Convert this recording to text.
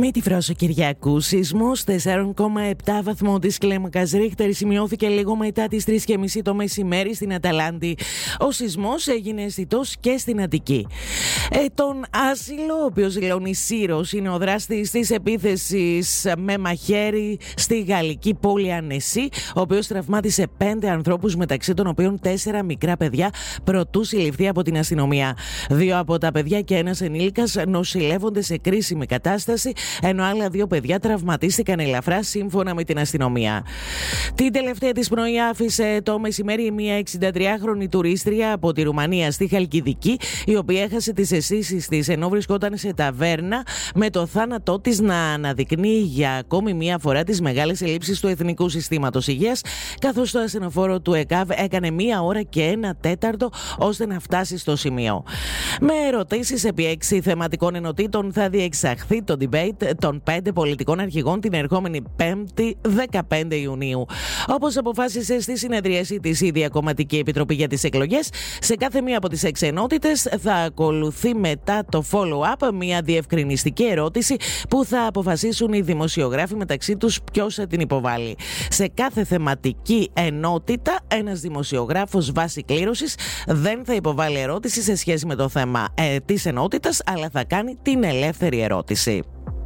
Με τη φρόσο Κυριακού, σεισμός 4,7 βαθμό τη κλίμακα Ρίχτερ σημειώθηκε λίγο μετά τις 3.30 το μεσημέρι στην Αταλάντη. Ο σεισμός έγινε αισθητός και στην Αττική. Ε, τον Άσυλο, ο οποίος δηλώνει Σύρος, είναι ο δράστης της επίθεσης με μαχαίρι στη γαλλική πόλη Ανεσί, ο οποίος τραυμάτισε πέντε ανθρώπους, μεταξύ των οποίων τέσσερα μικρά παιδιά, προτού συλληφθεί από την αστυνομία. Δύο από τα παιδιά και ένας ενήλικας νοσηλεύονται σε κρίσιμη κατάσταση, ενώ άλλα δύο παιδιά τραυματίστηκαν ελαφρά σύμφωνα με την αστυνομία. Την τελευταία της πνοή άφησε το μεσημέρι μια 63χρονη τουρίστρια από τη Ρουμανία στη Χαλκιδική, η οποία έχασε τις αισθήσεις της ενώ βρισκόταν σε ταβέρνα, με το θάνατό της να αναδεικνύει για ακόμη μία φορά τις μεγάλες ελλείψεις του Εθνικού Συστήματος Υγείας, καθώς το ασθενοφόρο του ΕΚΑΒ έκανε μία ώρα και ένα τέταρτο ώστε να φτάσει στο σημείο. Με ερωτήσεις επί έξι θεματικών ενωτήτων θα διεξαχθεί το debate των πέντε πολιτικών αρχηγών την ερχόμενη 5η 15 Ιουνίου. Όπως αποφάσισε στη συνεδρίαση της η Διακομματική Επιτροπή για τις Εκλογές, σε κάθε μία από τις έξι ενότητες θα ακολουθεί μετά το follow-up μια διευκρινιστική ερώτηση που θα αποφασίσουν οι δημοσιογράφοι μεταξύ τους ποιος θα την υποβάλει. Σε κάθε θεματική ενότητα, ένας δημοσιογράφος βάση κλήρωσης δεν θα υποβάλει ερώτηση σε σχέση με το θέμα ε, της ενότητας, αλλά θα κάνει την ελεύθερη ερώτηση.